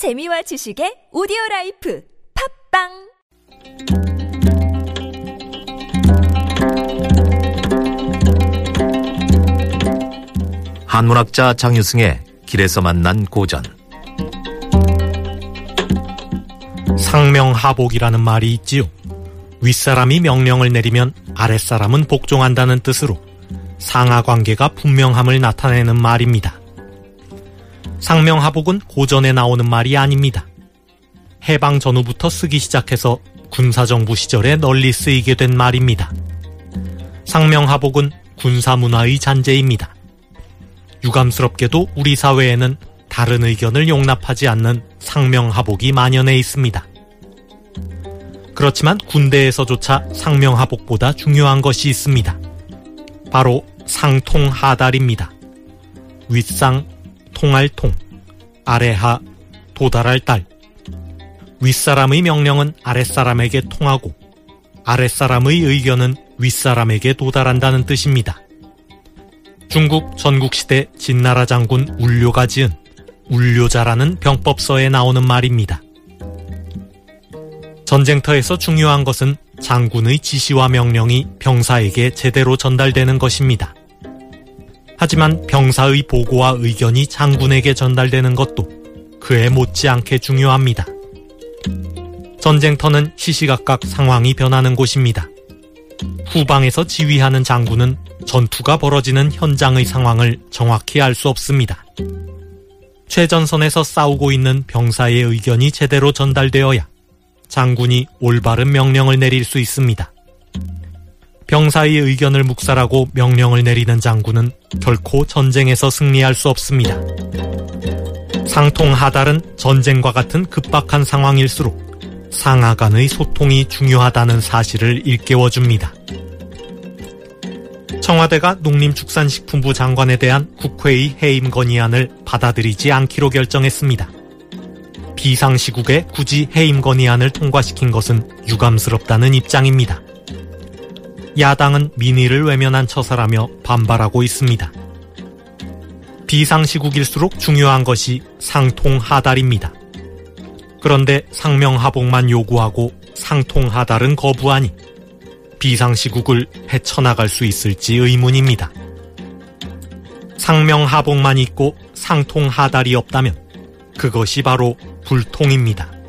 재미와 지식의 오디오 라이프 팟빵 한문학자 장유승의 길에서 만난 고전 상명하복이라는 말이 있지요. 윗사람이 명령을 내리면 아랫사람은 복종한다는 뜻으로 상하 관계가 분명함을 나타내는 말입니다. 상명하복은 고전에 나오는 말이 아닙니다. 해방 전후부터 쓰기 시작해서 군사정부 시절에 널리 쓰이게 된 말입니다. 상명하복은 군사문화의 잔재입니다. 유감스럽게도 우리 사회에는 다른 의견을 용납하지 않는 상명하복이 만연해 있습니다. 그렇지만 군대에서조차 상명하복보다 중요한 것이 있습니다. 바로 상통하달입니다. 윗상, 통할 통, 아래하, 도달할 달. 윗사람의 명령은 아랫사람에게 통하고 아랫사람의 의견은 윗사람에게 도달한다는 뜻입니다. 중국 전국시대 진나라 장군 울료가 지은 울료자라는 병법서에 나오는 말입니다. 전쟁터에서 중요한 것은 장군의 지시와 명령이 병사에게 제대로 전달되는 것입니다. 하지만 병사의 보고와 의견이 장군에게 전달되는 것도 그에 못지않게 중요합니다. 전쟁터는 시시각각 상황이 변하는 곳입니다. 후방에서 지휘하는 장군은 전투가 벌어지는 현장의 상황을 정확히 알 수 없습니다. 최전선에서 싸우고 있는 병사의 의견이 제대로 전달되어야 장군이 올바른 명령을 내릴 수 있습니다. 병사의 의견을 묵살하고 명령을 내리는 장군은 결코 전쟁에서 승리할 수 없습니다. 상통 하달은 전쟁과 같은 급박한 상황일수록 상하 간의 소통이 중요하다는 사실을 일깨워줍니다. 청와대가 농림축산식품부 장관에 대한 국회의 해임 건의안을 받아들이지 않기로 결정했습니다. 비상시국에 굳이 해임 건의안을 통과시킨 것은 유감스럽다는 입장입니다. 야당은 민의를 외면한 처사라며 반발하고 있습니다. 비상시국일수록 중요한 것이 상통하달입니다. 그런데 상명하복만 요구하고 상통하달은 거부하니 비상시국을 헤쳐나갈 수 있을지 의문입니다. 상명하복만 있고 상통하달이 없다면 그것이 바로 불통입니다.